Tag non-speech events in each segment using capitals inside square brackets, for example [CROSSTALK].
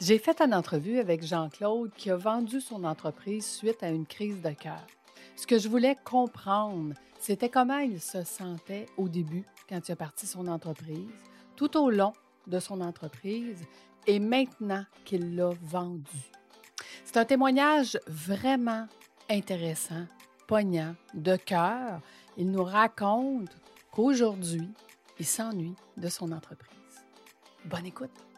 J'ai fait une entrevue avec Jean-Claude qui a vendu son entreprise suite à une crise de cœur. Ce que je voulais comprendre, c'était comment il se sentait au début quand il a parti son entreprise, tout au long de son entreprise et maintenant qu'il l'a vendu. C'est un témoignage vraiment intéressant, poignant, de cœur. Il nous raconte qu'aujourd'hui, il s'ennuie de son entreprise. Bonne écoute.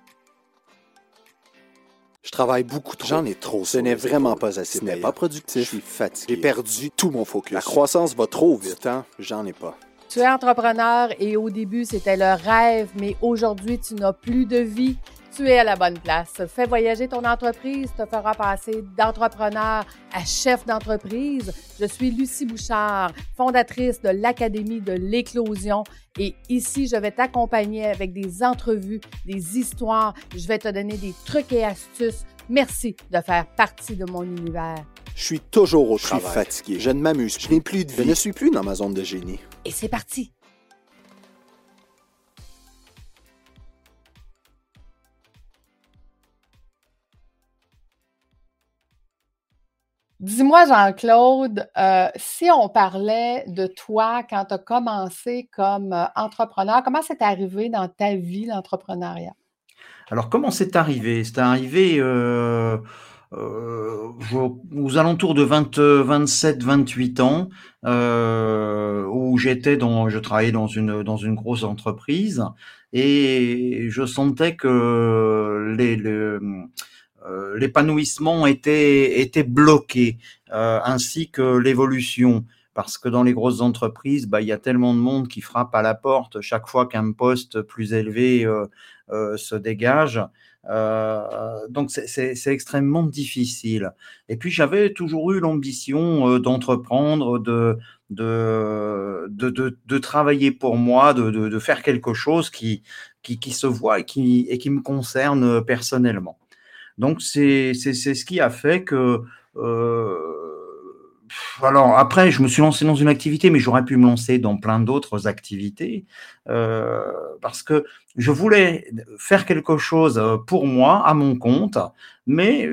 Je travaille beaucoup trop. J'en ai trop. Ce n'est vraiment pas assez. Ce n'est pas productif. Je suis fatigué. J'ai perdu tout mon focus. La croissance va trop vite. temps, j'en ai pas. Tu es entrepreneur et au début, c'était le rêve, mais aujourd'hui, tu n'as plus de vie. Tu es à la bonne place. Fais voyager ton entreprise, te fera passer d'entrepreneur à chef d'entreprise. Je suis Lucie Bouchard, fondatrice de l'Académie de l'éclosion et ici, je vais t'accompagner avec des entrevues, des histoires. Je vais te donner des trucs et astuces. Merci de faire partie de mon univers. Je suis toujours au Je suis fatigué. Je ne m'amuse Je n'ai plus de Je vie. ne suis plus dans ma zone de génie. Et c'est parti. Dis-moi, Jean-Claude, euh, si on parlait de toi quand tu as commencé comme euh, entrepreneur, comment c'est arrivé dans ta vie, l'entrepreneuriat? Alors, comment c'est arrivé? C'est arrivé euh, aux alentours de 20, 27, 28 ans, où j'étais dans, je travaillais dans une, dans une grosse entreprise et je sentais que les, le- euh, l'épanouissement était, était bloqué, euh, ainsi que l'évolution. Parce que dans les grosses entreprises, bah, il y a tellement de monde qui frappe à la porte chaque fois qu'un poste plus élevé euh, euh, se dégage. Euh, donc c'est- extrêmement difficile. Et puis j'avais toujours eu l'ambition d'entreprendre, de, de, de, de, de travailler pour moi, de, de, de faire quelque chose qui, qui, qui se voit et qui, et qui me concerne personnellement. Donc c'est ce qui a fait que... euh, alors après, je me suis lancé dans une activité, mais j'aurais pu me lancer dans plein d'autres activités euh, parce que je voulais faire quelque chose euh, pour moi, à mon compte, mais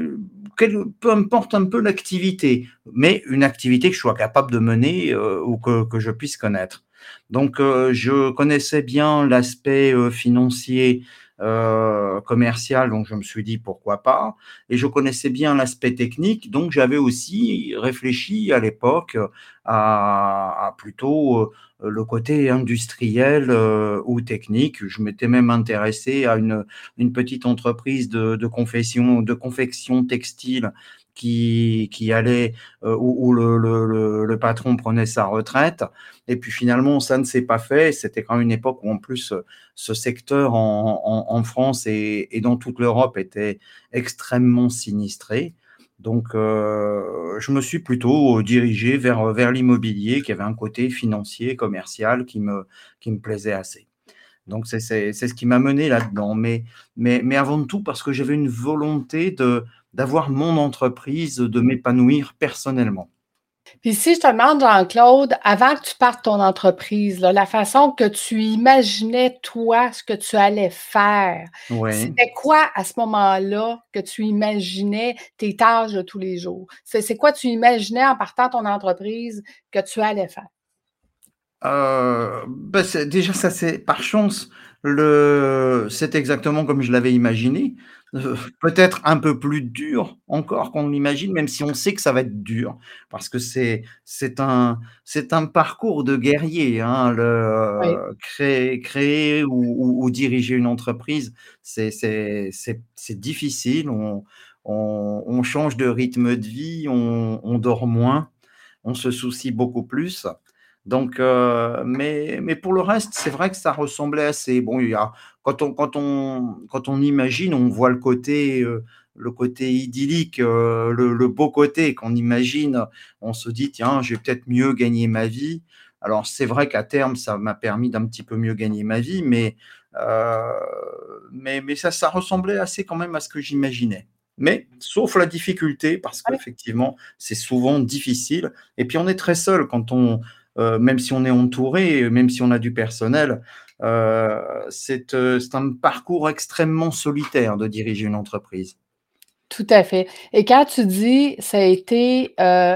peu importe un peu l'activité, mais une activité que je sois capable de mener ou que, que je puisse connaître. Donc, je connaissais bien l'aspect financier, euh, commercial, donc je me suis dit pourquoi pas, et je connaissais bien l'aspect technique, donc j'avais aussi réfléchi à l'époque à, à plutôt euh, le côté industriel euh, ou technique. Je m'étais même intéressé à une, une petite entreprise de, de, confection, de confection textile qui, qui allait, euh, où, le, le, le, patron prenait sa retraite. Et puis finalement, ça ne s'est pas fait. C'était quand même une époque où en plus ce secteur en, en, France et, et, dans toute l'Europe était extrêmement sinistré. Donc, euh, je me suis plutôt dirigé vers, vers l'immobilier qui avait un côté financier, commercial qui me, qui me plaisait assez. Donc, c'est ce qui m'a mené là-dedans. Mais, mais, mais avant tout, parce que j'avais une volonté de, d'avoir mon entreprise, de m'épanouir personnellement. Puis si je te demande, Jean-Claude, avant que tu partes ton entreprise, là, la façon que tu imaginais, toi, ce que tu allais faire, oui. c'était quoi à ce moment-là que tu imaginais tes tâches de tous les jours? C'est quoi tu imaginais en partant ton entreprise que tu allais faire? Euh, ben déjà, ça c'est par chance, le c'est exactement comme je l'avais imaginé. Euh, peut-être un peu plus dur encore qu'on l'imagine, même si on sait que ça va être dur, parce que c'est c'est un c'est un parcours de guerrier, hein, le Oui. créer créer ou ou ou diriger une entreprise, c'est c'est c'est c'est difficile. On on on change de rythme de vie, on on dort moins, on se soucie beaucoup plus. Donc, heu, mais mais pour le reste, c'est vrai que ça ressemblait assez. Bon, il y a quand on quand on quand on imagine, on voit le côté, heu, le côté idyllique, heu, le le beau côté qu'on imagine. On se dit: «Tiens, je vais peut-être mieux gagner ma vie». Alors c'est vrai qu'à terme, ça m'a permis d'un petit peu mieux gagner ma vie, mais, mais mais ça ça ressemblait assez quand même à ce que j'imaginais. Mais sauf la difficulté, parce qu'effectivement, c'est souvent difficile et puis on est très seul quand on, même si on est entouré, même si on a du personnel, Euh, c'est euh, c'est un parcours extrêmement solitaire de diriger une entreprise. Tout à fait. Et quand tu dis ça a été,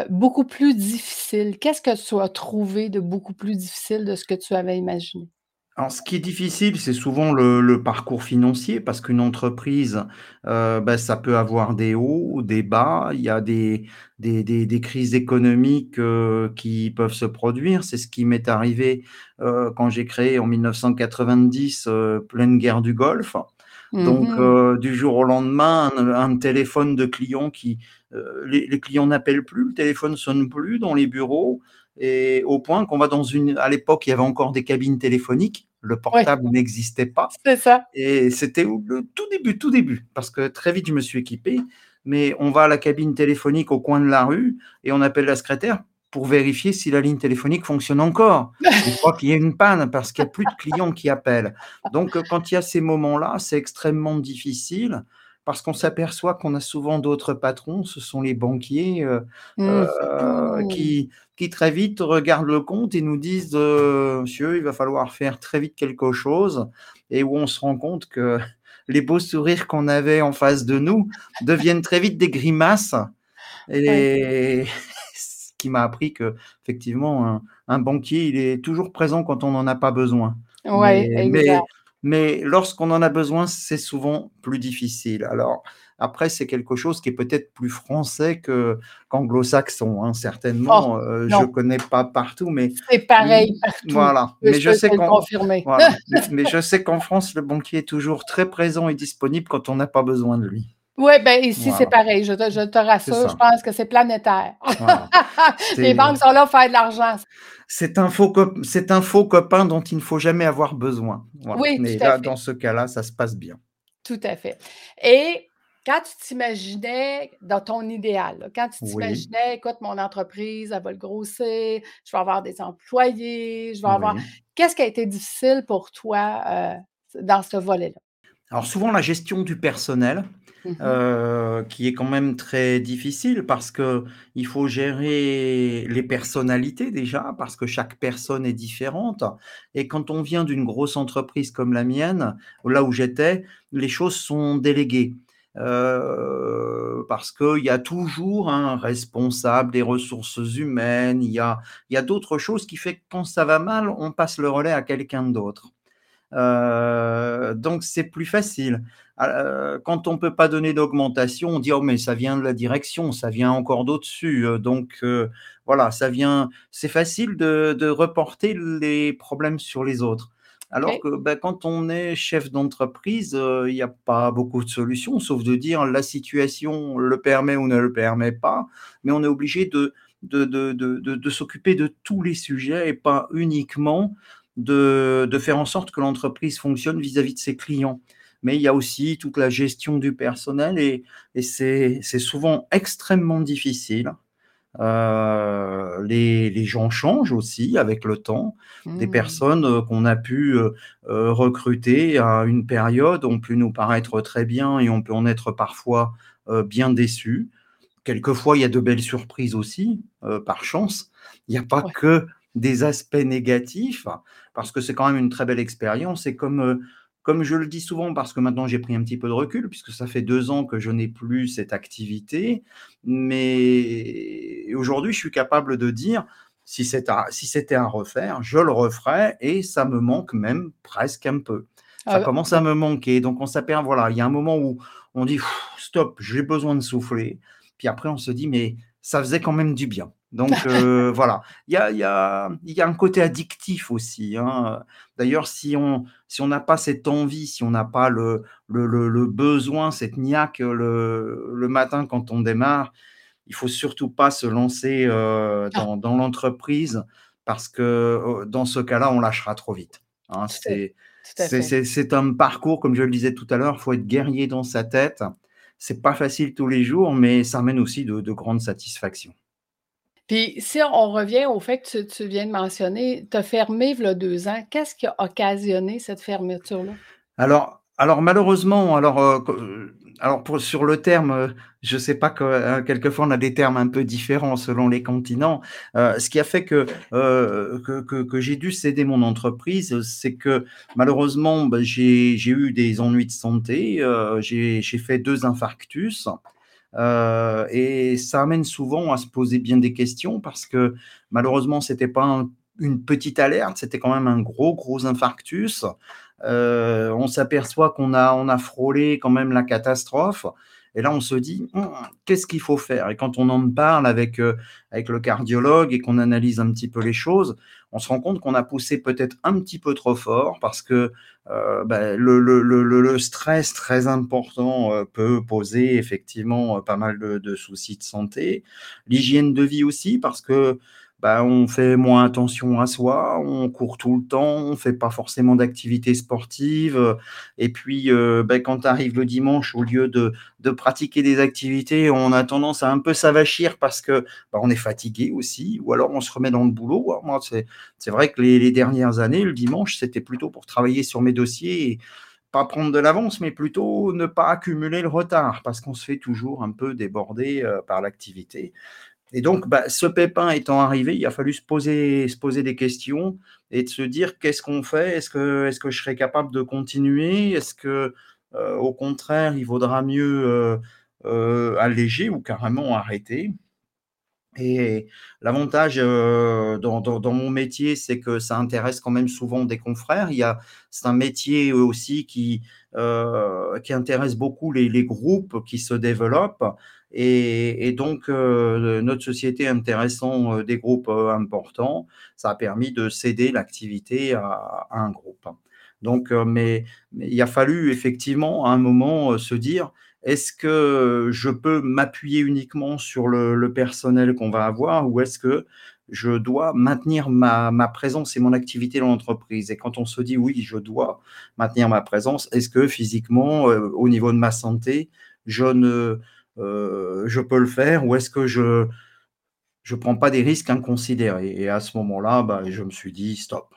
beaucoup plus difficile, qu'est-ce que tu as trouvé de beaucoup plus difficile de ce que tu avais imaginé? Alors, ce qui est difficile, c'est souvent le le parcours financier parce qu'une entreprise, heu, bah, ça peut avoir des hauts, des bas. Il y a des des des des crises économiques, heu, qui peuvent se produire. C'est ce qui m'est arrivé, heu, quand j'ai créé en 1990, heu, pleine guerre du Golfe. Donc, Mmh heu, du jour au lendemain, un un téléphone de client qui, les les clients n'appellent plus, le téléphone sonne plus dans les bureaux et au point qu'on va dans une à l'époque, il y avait encore des cabines téléphoniques, le portable n'existait pas c'est ça. et c'était le tout début, tout début, parce que très vite je me suis équipé, mais on va à la cabine téléphonique au coin de la rue et on appelle la secrétaire pour vérifier si la ligne téléphonique fonctionne encore. Une fois [LAUGHS] qu'il y a une panne, parce qu'il y a plus de clients qui appellent. Donc, quand il y a ces moments-là, c'est extrêmement difficile parce qu'on s'aperçoit qu'on a souvent d'autres patrons, ce sont les banquiers, heu Mmh heu, mh. qui qui très vite regardent le compte et nous disent, heu: «Monsieur, il va falloir faire très vite quelque chose» et où on se rend compte que [LAUGHS] les beaux sourires qu'on avait en face de nous deviennent très vite des grimaces et [LAUGHS] ce qui m'a appris qu'effectivement un un banquier, il est toujours présent quand on n'en a pas besoin. Ouais, Mais exact. mais mais lorsqu'on en a besoin, c'est souvent plus difficile. Alors après, c'est quelque chose qui est peut-être plus français que qu'anglo-saxon, hein, Oh, certainement, heu, je non, connais pas partout, mais c'est pareil partout. voilà. Je Mais je peux sais te le qu'en confirmer. voilà, mais [LAUGHS] mais je sais qu'en France, le banquier est toujours très présent et disponible quand on n'a pas besoin de lui. Ouais, ben, ici, c'est pareil, je te je te rassure, je pense que c'est planétaire. voilà. [LAUGHS] Les banques sont là pour faire de l'argent. C'est un faux cop c'est un faux copain dont il ne faut jamais avoir besoin. Voilà. Oui, Mais tout à là, fait, dans ce cas-là, ça se passe bien. tout à fait. Et quand tu t'imaginais dans ton idéal, là, quand tu Oui, t'imaginais: «Écoute, mon entreprise, elle va le grossir, je vais avoir des employés, je vais avoir» oui. qu'est-ce qui a été difficile pour toi, heu, dans ce volet-là? Alors souvent la gestion du personnel, Mmh mh. heu, qui est quand même très difficile parce qu'il faut gérer les personnalités déjà, parce que chaque personne est différente et quand on vient d'une grosse entreprise comme la mienne, là où j'étais, les choses sont déléguées. Heu, parce qu'il y a toujours un responsable des ressources humaines, il y a il y a d'autres choses qui fait que quand ça va mal, on passe le relais à quelqu'un d'autre. Heu, donc c'est plus facile. Heu, quand on peut pas donner d'augmentation, on dit: «Oh mais ça vient de la direction, ça vient encore d'au-dessus», heu, donc voilà, ça vient c'est facile de de reporter les problèmes sur les autres. Alors que, bah, quand on est chef d'entreprise, il y a pas beaucoup de solutions, sauf de dire: «La situation le permet ou ne le permet pas», mais on est obligé de s'occuper de tous les sujets et pas uniquement de de faire en sorte que l'entreprise fonctionne vis-à-vis de ses clients. Mais il y a aussi toute la gestion du personnel et et c'est souvent extrêmement difficile. Heu, les les gens changent aussi avec le temps. Des Mmh. personnes, heu, qu'on a pu, heu, recruter à une période ont pu nous paraître très bien et on peut en être parfois, bien déçus. Quelquefois, il y a de belles surprises aussi, par chance. Il n'y a pas Ouais. que des aspects négatifs, parce que c'est quand même une très belle expérience et comme, heu, comme je le dis souvent, parce que maintenant j'ai pris un petit peu de recul, puisque ça fait 2 ans que je n'ai plus cette activité, mais aujourd'hui, je suis capable de dire: «Si c'est à si c'était à refaire, je le referais» et ça me manque même presque un peu. Ça Ah, commence à me manquer, donc on s'aper voilà, il y a un moment où on dit: «Stop, j'ai besoin de souffler». Puis après, on se dit: «Mais ça faisait quand même du bien». Donc heu, [LAUGHS] voilà, il y a y a y a un côté addictif aussi, hein, D'ailleurs, si on si on n'a pas cette envie, si on n'a pas le le le le besoin, cette niaque, le le matin quand on démarre, il faut surtout pas se lancer, heu, ah, dans dans l'entreprise parce que, heu, dans ce cas-là, on lâchera trop vite, hein. c'est un parcours, comme je le disais tout à l'heure, il faut être guerrier dans sa tête. C'est pas facile tous les jours, mais ça amène aussi de de grandes satisfactions. Puis si on revient au fait que tu tu viens de mentionner, tu as fermé v'là 2 ans. Qu'est-ce qui a occasionné cette fermeture-là? Alors, alors malheureusement, alors, euh, alors pour, sur le terme, je sais pas que quelquefois on a des termes un peu différents selon les continents. ce qui a fait que, que, que, j'ai dû céder mon entreprise, c'est que malheureusement ben, j'ai eu des ennuis de santé, j'ai fait deux infarctus. Euh, et ça amène souvent à se poser bien des questions parce que malheureusement, c'était pas une petite alerte, c'était quand même un gros, gros infarctus. Euh, on s'aperçoit qu'on a, on a frôlé quand même la catastrophe. Et là, on se dit, hum, qu'est-ce qu'il faut faire? Et quand on en parle avec, euh, avec le cardiologue et qu'on analyse un petit peu les choses, on se rend compte qu'on a poussé peut-être un petit peu trop fort parce que euh, ben, le, le, le, le, stress très important peut poser effectivement pas mal de soucis de santé. L'hygiène de vie aussi parce que bah, on fait moins attention à soi, on court tout le temps, on fait pas forcément d'activité sportive. Et puis, euh, bah, quand arrive le dimanche, au lieu de, de, pratiquer des activités, on a tendance à un peu s'avachir parce que bah, on est fatigué aussi, ou alors on se remet dans le boulot. Moi, c'est vrai que les, les, dernières années, le dimanche, c'était plutôt pour travailler sur mes dossiers. Et, pas prendre de l'avance, mais plutôt ne pas accumuler le retard, parce qu'on se fait toujours un peu déborder euh, par l'activité. Et donc, bah, ce pépin étant arrivé, il a fallu se poser, se poser des questions et de se dire qu'est-ce qu'on fait? Est-ce que, est que je serais capable de continuer? Est-ce que, euh, au contraire, il vaudra mieux euh, euh, alléger ou carrément arrêter? Et l'avantage dans, mon métier, c'est que ça intéresse quand même souvent des confrères. C'est un métier aussi qui, qui intéresse beaucoup les, groupes qui se développent. Et, donc, euh, notre société intéressant euh, des groupes euh, importants, ça a permis de céder l'activité à, un groupe. Donc, mais, il a fallu effectivement à un moment se dire, est-ce que je peux m'appuyer uniquement sur le, personnel qu'on va avoir ou est-ce que je dois maintenir ma, ma, présence et mon activité dans l'entreprise? Et quand on se dit oui, je dois maintenir ma présence, est-ce que physiquement, au niveau de ma santé, je ne, euh, je peux le faire ou est-ce que je je prends pas des risques inconsidérés Et à ce moment-là, bah, je me suis dit stop.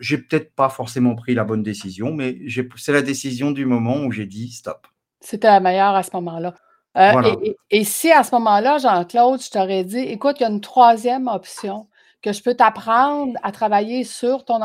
J'ai peut-être pas forcément pris la bonne décision, mais c'est la décision du moment où j'ai dit stop. C'était la meilleure à ce moment-là. Euh, et, et, si à ce moment-là, Jean-Claude, je t'aurais dit, écoute, il y a une troisième option que je peux t'apprendre à travailler sur ton,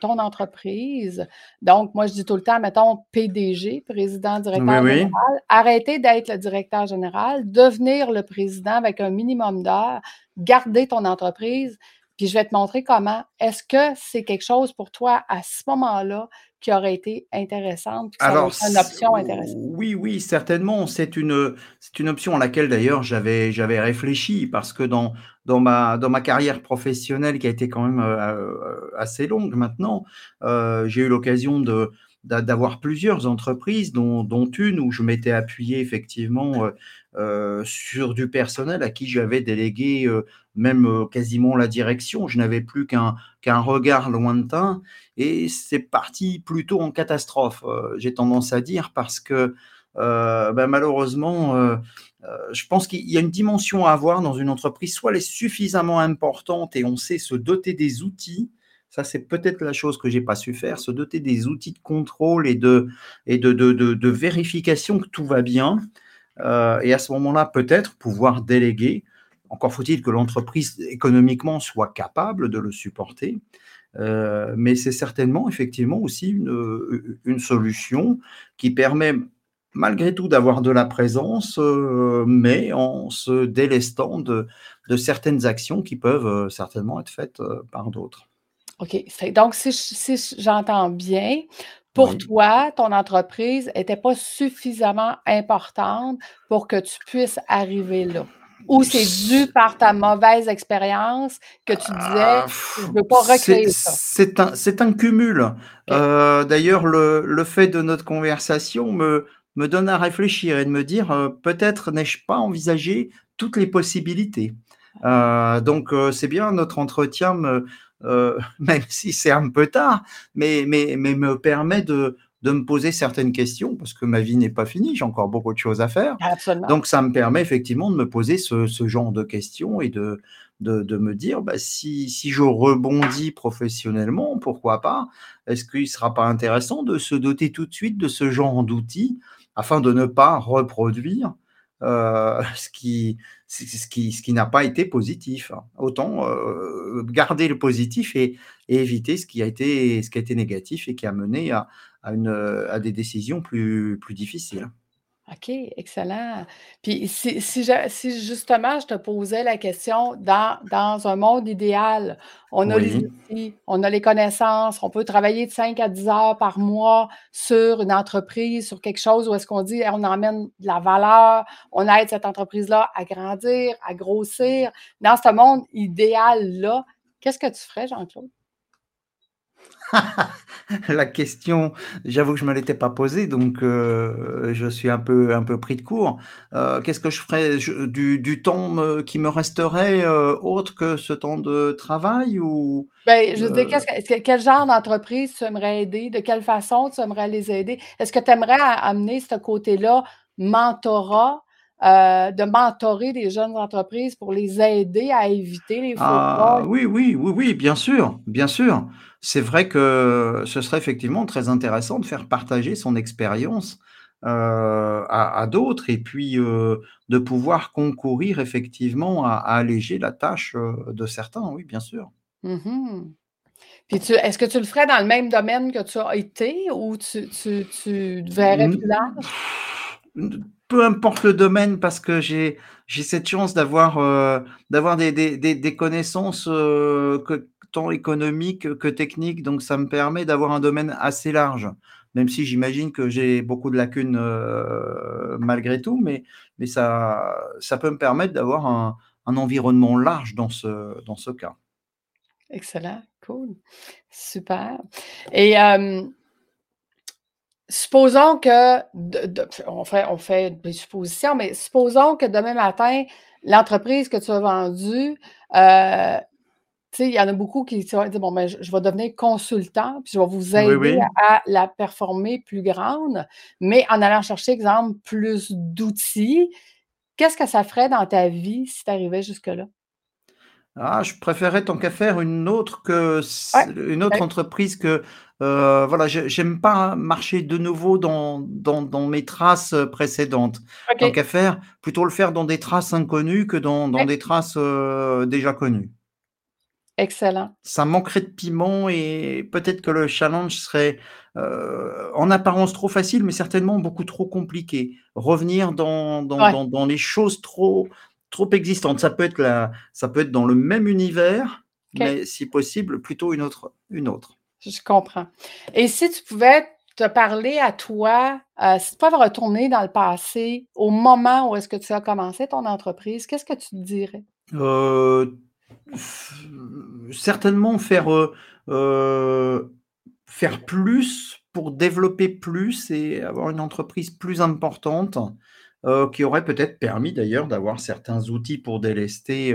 ton, entreprise. Donc, moi, je dis tout le temps, mettons PDG, président, directeur général, arrêter d'être le directeur général, devenir le président avec un minimum d'heures, garder ton entreprise, puis je vais te montrer comment. Est-ce que c'est quelque chose pour toi à ce moment-là qui aurait été intéressante, Alors, une option intéressante? Oui, oui, certainement. C'est une, c'est une option à laquelle d'ailleurs j'avais, j'avais réfléchi parce que dans, dans, ma, dans ma carrière professionnelle qui a été quand même euh, euh, assez longue maintenant, euh, j'ai eu l'occasion de, d'avoir plusieurs entreprises, dont, dont, une où je m'étais appuyé effectivement sur du personnel à qui j'avais délégué même quasiment la direction. Je n'avais plus qu'un qu'un regard lointain et c'est parti plutôt en catastrophe, j'ai tendance à dire, parce que ben, malheureusement, je pense qu'il y a une dimension à avoir dans une entreprise, soit elle est suffisamment importante et on sait se doter des outils ça, c'est peut-être la chose que j'ai pas su faire, se doter des outils de contrôle et de, vérification que tout va bien. Euh, et à ce moment-là, peut-être pouvoir déléguer. Encore faut-il que l'entreprise économiquement soit capable de le supporter. Euh, mais c'est certainement effectivement aussi une, une, solution qui permet malgré tout d'avoir de la présence, euh, mais en se délestant de, certaines actions qui peuvent certainement être faites par d'autres. OK. donc, si, j'entends bien, pour toi, ton entreprise n'était pas suffisamment importante pour que tu puisses arriver là? Ou c'est dû par ta mauvaise expérience que tu disais, ah, je ne veux pas recréer ça? C'est un, un, cumul. Euh, d'ailleurs, le, le, fait de notre conversation me, me donne à réfléchir et de me dire, euh, peut-être n'ai-je pas envisagé toutes les possibilités. Euh, donc, c'est bien, notre entretien me, euh, [LAUGHS] même si c'est un peu tard, mais, mais, mais me permet de, de me poser certaines questions parce que ma vie n'est pas finie, j'ai encore beaucoup de choses à faire. Donc ça me permet effectivement de me poser ce, ce genre de questions et de, de, me dire, bah, si, si, je rebondis professionnellement, pourquoi pas? Est-ce qu'il ne sera pas intéressant de se doter tout de suite de ce genre d'outils afin de ne pas reproduire euh, [LAUGHS] ce qui, n'a pas été positif. Autant euh, garder le positif et, éviter ce qui, a été, ce qui a été négatif et qui a mené à, des décisions plus difficiles. OK, excellent. Puis si, si, justement je te posais la question, dans, dans un monde idéal, on a les outils, on a les connaissances, on peut travailler de 5 à 10 heures par mois sur une entreprise, sur quelque chose où est-ce qu'on dit on emmène de la valeur, on aide cette entreprise-là à grandir, à grossir. Dans ce monde idéal-là, qu'est-ce que tu ferais, Jean-Claude? [LAUGHS] La question, j'avoue que je ne me l'étais pas posée, donc euh, je suis un peu, un peu pris de court. Euh, qu'est-ce que je ferais du, temps qui me resterait euh, autre que ce temps de travail ou ben, je veux dire, quel genre d'entreprise tu aimerais aider? De quelle façon tu aimerais les aider? Est-ce que tu aimerais amener ce côté-là, mentorat, de mentorer des jeunes entreprises pour les aider à éviter les faux ah, Oui, oui, oui, oui, bien sûr, bien sûr c'est vrai que ce serait effectivement très intéressant de faire partager son expérience euh, à, d'autres et puis euh, de pouvoir concourir effectivement à, alléger la tâche euh, de certains, oui, bien sûr. Mmh puis est-ce que tu le ferais dans le même domaine que tu as été ou tu, tu, verrais plus large? Peu importe le domaine parce que j'ai cette chance d'avoir d'avoir des, des, connaissances que, tant économique que technique, donc ça me permet d'avoir un domaine assez large, même si j'imagine que j'ai beaucoup de lacunes euh, malgré tout, mais, mais ça, ça peut me permettre d'avoir un, environnement large dans ce, dans ce cas. Excellent, cool, super. Et supposons que, on, fait, on fait des suppositions, mais supposons que demain matin, l'entreprise que tu as vendue, euh, il y en a beaucoup qui se disent, bon, ben, je, vais devenir consultant, puis je vais vous aider à la performer plus grande, mais en allant chercher, exemple, plus d'outils. Qu'est-ce que ça ferait dans ta vie si tu arrivais jusque-là? Ah, je préférerais tant qu'à faire une autre que une autre entreprise que euh, voilà, j'aime pas marcher de nouveau dans, dans, mes traces précédentes. Tant qu'à faire, plutôt le faire dans des traces inconnues que dans, des traces euh, déjà connues. Excellent. Ça manquerait de piment et peut-être que le challenge serait euh, en apparence trop facile, mais certainement beaucoup trop compliqué. Revenir dans, dans, les choses trop, trop existantes. Ça peut, être la, ça peut être dans le même univers, mais si possible, plutôt une autre, une autre. Je comprends. Et si tu pouvais te parler à toi, euh, si tu pouvais retourner dans le passé, au moment où est-ce que tu as commencé ton entreprise, qu'est-ce que tu te dirais? Euh, certainement faire, euh, euh, faire plus pour développer plus et avoir une entreprise plus importante, euh, qui aurait peut-être permis d'ailleurs d'avoir certains outils pour délester,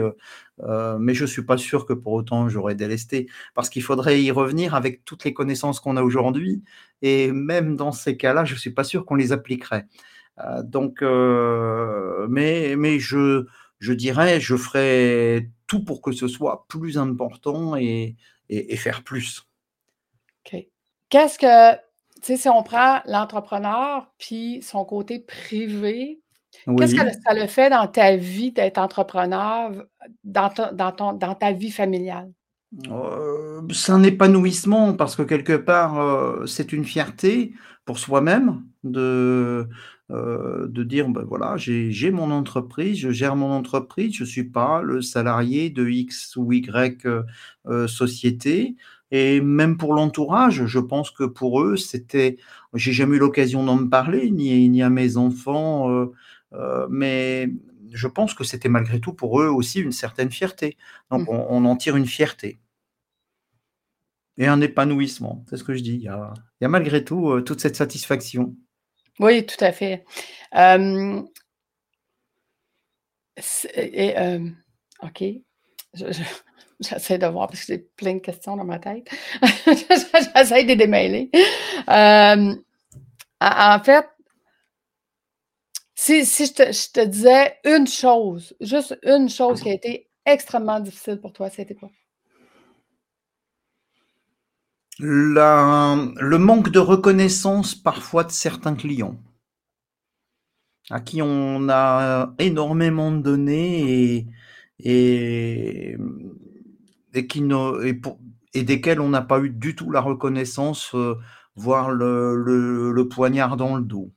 mais je ne suis pas sûr que pour autant j'aurais délesté, parce qu'il faudrait y revenir avec toutes les connaissances qu'on a aujourd'hui et même dans ces cas-là, je ne suis pas sûr qu'on les appliquerait. donc mais mais je je dirais, je ferais tout pour que ce soit plus important et, et, faire plus. OK. Qu'est-ce que, sais, si on prend l'entrepreneur puis son côté privé, qu'est-ce que ça le fait dans ta vie d'être entrepreneur, dans, dans, ton, dans ta vie familiale? Euh, c'est un épanouissement parce que quelque part, euh, c'est une fierté pour soi-même de, euh, de dire, ben voilà, j'ai mon entreprise, je gère mon entreprise, je ne suis pas le salarié de X ou Y société. Et même pour l'entourage, je pense que pour eux, c'était, j'ai jamais eu l'occasion d'en me parler, ni, ni à mes enfants, mais je pense que c'était malgré tout pour eux aussi une certaine fierté. Donc mmh. on, en tire une fierté. Et un épanouissement, c'est ce que je dis. Il y a, il y a malgré tout toute cette satisfaction. Oui, tout à fait. OK. [LAUGHS] j'essaie de voir parce que j'ai plein de questions dans ma tête. [LAUGHS] j'essaie de démêler. en fait, si, je, te, disais une chose, juste une chose qui a été extrêmement difficile pour toi, c'était quoi? le manque de reconnaissance parfois de certains clients à qui on a énormément donné et, et, et, qui ne, et, pour, et desquels on n'a pas eu du tout la reconnaissance, euh, voire le, le, le, poignard dans le dos.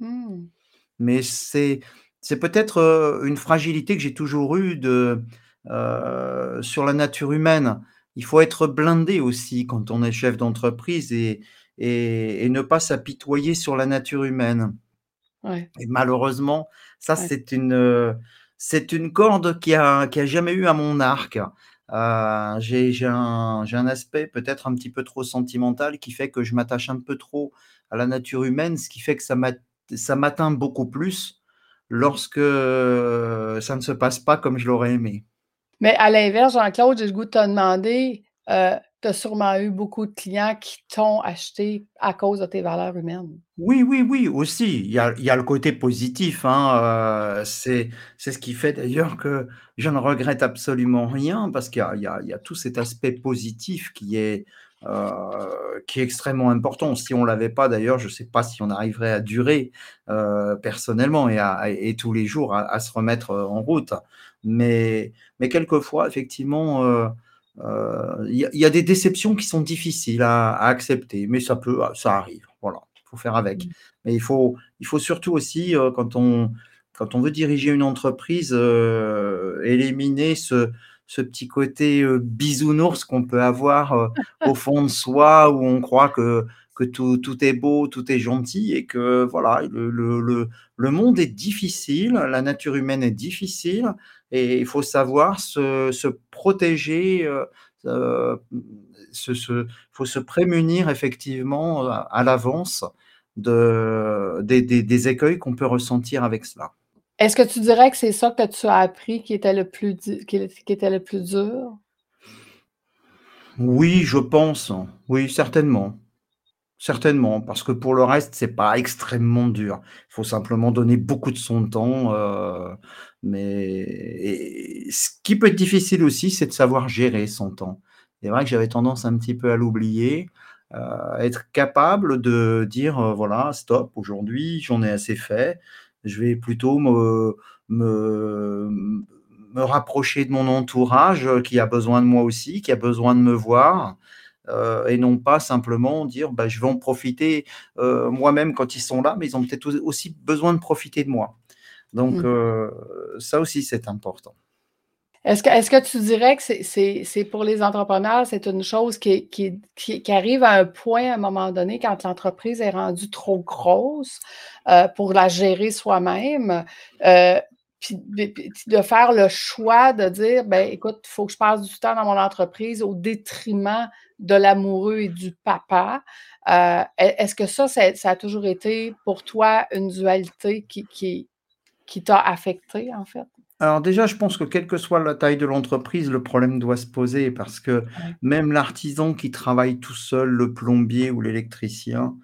Mmh. Mais c'est, c'est peut-être euh, une fragilité que j'ai toujours eue de, euh, sur la nature humaine. Il faut être blindé aussi quand on est chef d'entreprise et, et, et ne pas s'apitoyer sur la nature humaine. Ouais. Et malheureusement, ça, Ouais. c'est une, c'est une corde qui a, qui a jamais eu à mon arc. Euh, j'ai, un, aspect peut-être un petit peu trop sentimental qui fait que je m'attache un peu trop à la nature humaine, ce qui fait que ça m'a- ça m'atteint beaucoup plus lorsque ça ne se passe pas comme je l'aurais aimé. Mais à l'inverse, Jean-Claude, j'ai le goût de te demander, euh, tu sûrement eu beaucoup de clients qui t'ont acheté à cause de tes valeurs humaines. Oui, oui, oui, aussi. Il y a, le côté positif. Hein, euh, c'est, ce qui fait d'ailleurs que je ne regrette absolument rien parce qu'il y y y a tout cet aspect positif qui est, euh, qui est extrêmement important. Si on ne l'avait pas, d'ailleurs, je ne sais pas si on arriverait à durer euh, personnellement et, à, et, tous les jours à, se remettre en route. Mais, mais quelquefois, effectivement, il y, y, a des déceptions qui sont difficiles à, à, accepter, mais ça peut, ça arrive. Voilà, il faut faire avec. Mais il faut, il faut surtout aussi, euh, quand, on, quand on veut diriger une entreprise, euh, éliminer ce, ce petit côté euh, bisounours qu'on peut avoir au fond de soi, où on croit que, que tout, tout, est beau, tout est gentil, et que voilà, le, le, le monde est difficile, la nature humaine est difficile, et il faut savoir se, se protéger, euh, se, se, faut se prémunir effectivement à, à l'avance de, des, des, des écueils qu'on peut ressentir avec cela. Est-ce que tu dirais que c'est ça que tu as appris qui était le plus, qui, qui était le plus dur? Oui, je pense. Oui, certainement. Certainement, parce que pour le reste, c'est pas extrêmement dur. Il faut simplement donner beaucoup de son temps. Euh, mais et ce qui peut être difficile aussi, c'est de savoir gérer son temps. C'est vrai que j'avais tendance un petit peu à l'oublier, euh, être capable de dire euh, voilà, stop, aujourd'hui, j'en ai assez fait. Je vais plutôt me, me, me rapprocher de mon entourage qui a besoin de moi aussi, qui a besoin de me voir. Euh, et non pas simplement dire bah, je vais en profiter euh, moi-même quand ils sont là, mais ils ont peut-être aussi besoin de profiter de moi. Donc mmh. euh, ça aussi c'est important. Est-ce que, est que, tu dirais que c'est pour les entrepreneurs, c'est une chose qui, qui, qui, qui, arrive à un point à un moment donné quand l'entreprise est rendue trop grosse euh, pour la gérer soi-même? Euh, puis de faire le choix de dire, ben écoute, il faut que je passe du temps dans mon entreprise au détriment de l'amoureux et du papa. Euh, Est-ce que ça, ça, a toujours été pour toi une dualité qui, qui, qui t'a affecté, en fait? Alors déjà, je pense que quelle que soit la taille de l'entreprise, le problème doit se poser parce que Ouais. même l'artisan qui travaille tout seul, le plombier ou l'électricien,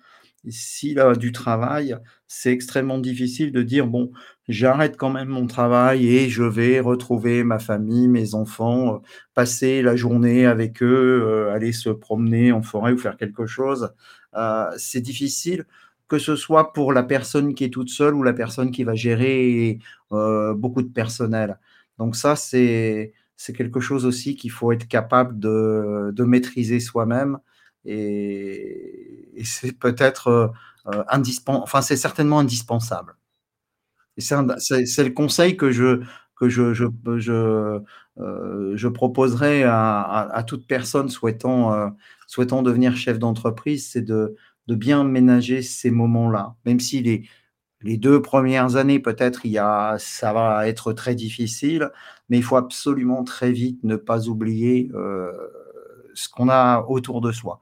s'il a du travail, c'est extrêmement difficile de dire bon, j'arrête quand même mon travail et je vais retrouver ma famille, mes enfants, euh, passer la journée avec eux, euh, aller se promener en forêt ou faire quelque chose. Euh, c'est difficile que ce soit pour la personne qui est toute seule ou la personne qui va gérer beaucoup de personnel. Donc ça, c'est c'est quelque chose aussi qu'il faut être capable de, de maîtriser soi-même et, c'est peut-être euh, indispensable, enfin c'est certainement indispensable. C'est le conseil que je que je, je, je, euh, proposerai à, toute personne souhaitant, euh, souhaitant devenir chef d'entreprise, c'est de, de bien ménager ces moments-là, même si les, les deux premières années, peut-être, ça va être très difficile, mais il faut absolument très vite ne pas oublier euh, ce qu'on a autour de soi.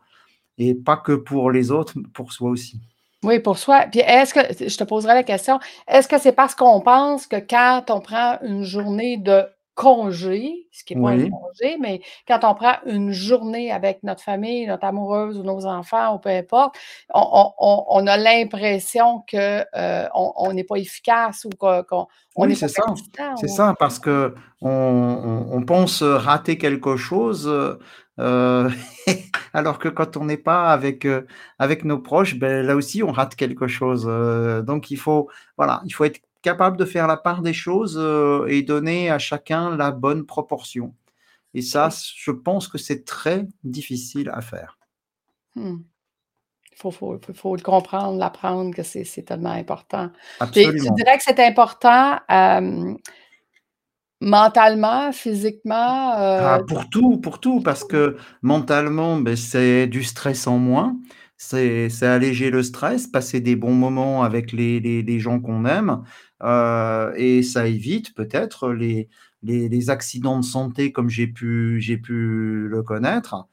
Et pas que pour les autres, pour soi aussi. Oui, pour soi. Puis est-ce que, je te poserai la question, est-ce que c'est parce qu'on pense que quand on prend une journée de congé, ce qui n'est pas un Oui. congé, mais quand on prend une journée avec notre famille, notre amoureuse ou nos enfants ou peu importe, on on on on a l'impression que, heu, on n'est pas efficace ou que qu'on on Oui, c'est ça. C'est ça, parce qu'on on on pense, rater quelque chose, heu, [LAUGHS] alors que quand on n'est pas avec, heu, avec nos proches, beh, là aussi on rate quelque chose, donc il faut voilà, il faut être capable de faire la part des choses, heu et donner à chacun la bonne proportion et ça, je pense que c'est très difficile à faire. Mmh. Faut faut faut faut le comprendre, l'apprendre que c'est tellement important. Tu dirais que c'est important, mentalement, physiquement, Ah, heu pour tout, pour tout, parce que mentalement, beh, c'est du stress en moins, c'est c'est alléger le stress, passer des bons moments avec les les les gens qu'on aime, heu et ça évite peut-être les les accidents de santé comme j'ai pu j'ai pu le connaître,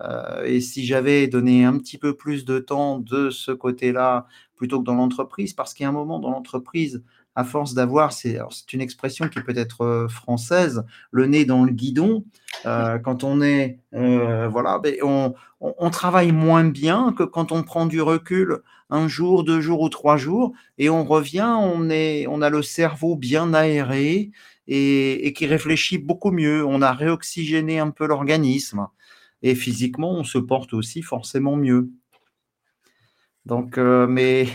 heu et si j'avais donné un petit peu plus de temps de ce côté-là, plutôt que dans l'entreprise, parce qu'il y a un moment dans l'entreprise, à force d'avoir c'est une expression qui peut être, heu, française, le nez dans le guidon, heu, quand on est, heu, voilà, beh, on on on travaille moins bien que quand on prend du recul 1 jour, 2 jours ou 3 jours et on revient, on est on a le cerveau bien aéré et et qui réfléchit beaucoup mieux. On a réoxygéné un peu l'organisme et physiquement, on se porte aussi forcément mieux. Donc mais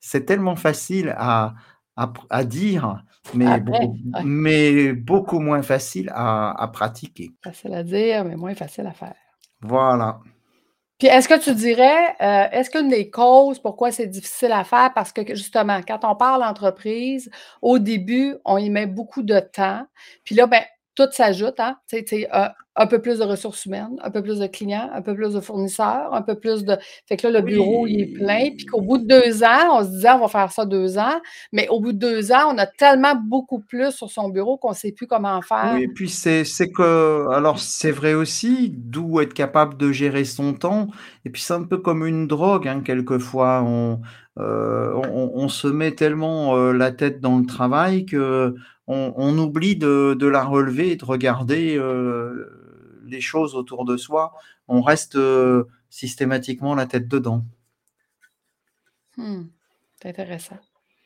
c'est tellement facile à à dire, mais Après, beaucoup ouais. mais beaucoup moins facile à à pratiquer. Facile à dire, mais moins facile à faire. Voilà. Puis est-ce que tu dirais, heu, est-ce qu'une des causes pourquoi c'est difficile à faire parce que que justement, quand on parle entreprise, au début, on y met beaucoup de temps, puis là, ben, tout s'ajoute, hein, sais, un peu plus de ressources humaines, un peu plus de clients, un peu plus de fournisseurs, un peu plus de fait que là, le bureau, il est plein, puis qu'au bout de 2 ans, on se disait: «On va faire ça 2 ans», mais au bout de 2 ans, on a tellement beaucoup plus sur son bureau qu'on sait plus comment faire. Oui, puis c'est que alors c'est vrai aussi, d'où être capable de gérer son temps et puis c'est un peu comme une drogue, hein, quelquefois. On, heu, on se met tellement, heu, la tête dans le travail qu'on on oublie de de la relever et de regarder, heu, les choses autour de soi. On reste, heu, systématiquement la tête dedans. Mmh. C'est intéressant.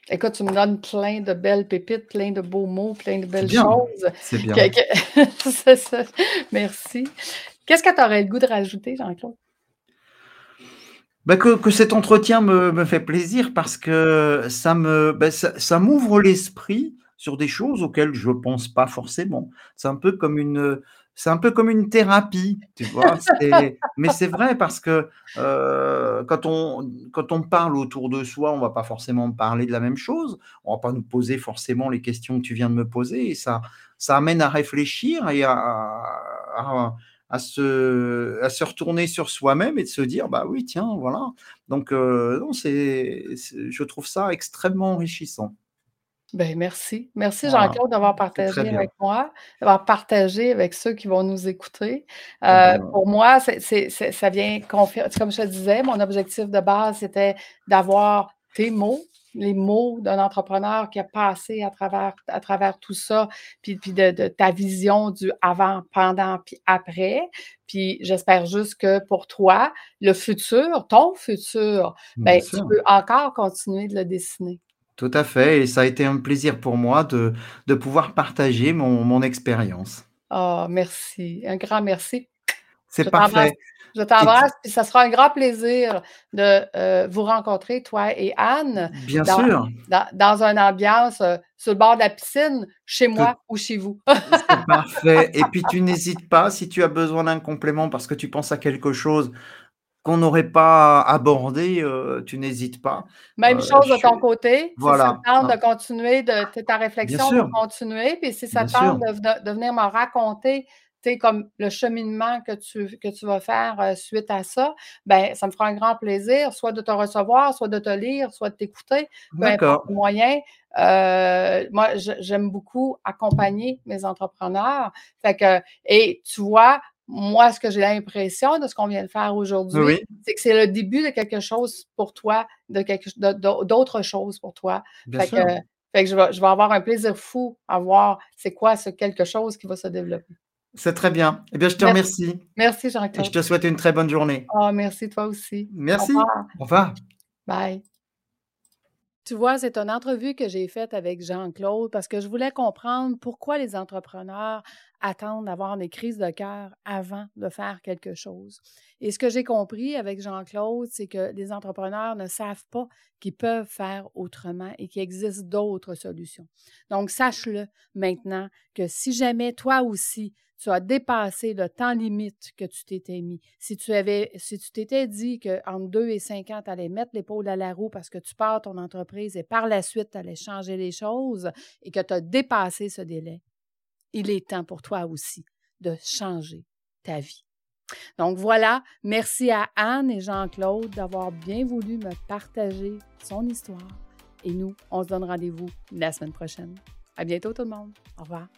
Écoute, tu me donnes plein de belles pépites, plein de beaux mots, plein de belles bien, choses c'est bien. [LAUGHS] c'est ça. Merci. Qu'est-ce que tu aurais le goût de rajouter, Jean-Claude? Bah, que que cet entretien me me fait plaisir parce que ça me ça ça m'ouvre l'esprit sur des choses auxquelles je pense pas forcément. C'est un peu comme une, c'est un peu comme une thérapie, tu vois? Mais c'est vrai parce que, heu, quand on quand on parle autour de soi, on va pas forcément parler de la même chose. On va pas nous poser forcément les questions que tu viens de me poser et ça ça amène à réfléchir et à à se à se retourner sur soi-même et de se dire: «Bah, oui, tiens, voilà». Donc heu, non, c'est je trouve ça extrêmement enrichissant. Ben, merci. Merci Voilà, Jean-Claude d'avoir partagé avec moi, d'avoir partagé avec ceux qui vont nous écouter. Et Heu, ben pour moi, ça vient confir comme je te disais, mon objectif de base, c'était d'avoir tes mots, les mots d'un entrepreneur qui a passé à travers à travers tout ça, puis puis de de ta vision du avant, pendant, puis après. Puis j'espère juste que pour toi, le futur, ton futur, ben, tu peux encore continuer de le dessiner. Tout à fait et ça a été un plaisir pour moi de de pouvoir partager mon mon expérience. Ah, merci, un grand merci. C'est parfait je t'embrasse, puis ça sera un grand plaisir de, heu, vous rencontrer, toi et Anne, Bien dans sûr. dans dans une ambiance, heu, sur le bord de la piscine, chez Tout moi ou chez vous. [LAUGHS] c'est parfait et puis tu [LAUGHS] n'hésites pas, si tu as besoin d'un complément parce que tu penses à quelque chose qu'on n'aurait pas abordé, heu, tu n'hésites pas. Même Heu, chose de ton suis côté, si ça te voilà, tente de hein. continuer de ta réflexion, de continuer, puis si ça Bien te tente de venir me raconter, comme le cheminement que tu que tu vas faire, heu, suite à ça, ben, ça me fera un grand plaisir, soit de te recevoir, soit de te lire, soit de t'écouter, peu importe D'accord. le moyen. Moi, j'aime beaucoup accompagner mes entrepreneurs. Fait que et tu vois, moi, ce que j'ai l'impression de ce qu'on vient de faire aujourd'hui, oui. c'est que c'est le début de quelque chose pour toi, de quelque ch de d'au d'autre chose pour toi. Bien Fait que sûr. Fait que je vais, je vais avoir un plaisir fou à voir c'est quoi ce quelque chose qui va se développer. C'est très bien. Eh bien, je te remercie. Merci, Et Jean-Claude. je te souhaite une très bonne journée. Ah, merci, toi aussi. Merci. Au revoir. Au revoir. Bye. Tu vois, c'est une entrevue que j'ai faite avec Jean-Claude parce que je voulais comprendre pourquoi les entrepreneurs attendent d'avoir des crises de cœur avant de faire quelque chose. Et ce que j'ai compris avec Jean-Claude, c'est que les entrepreneurs ne savent pas qu'ils peuvent faire autrement et qu'il existe d'autres solutions. Donc, sache-le maintenant que si jamais toi aussi, tu as dépassé le temps limite que tu t'étais mis. Si tu avais, si tu t'étais dit qu'entre deux et cinq ans, tu allais mettre l'épaule à la roue parce que tu pars ton entreprise et par la suite, tu allais changer les choses et que tu as dépassé ce délai, il est temps pour toi aussi de changer ta vie. Donc voilà, merci à Anne et Jean-Claude d'avoir bien voulu me partager son histoire. Et nous, on se donne rendez-vous la semaine prochaine. À bientôt tout le monde. Au revoir.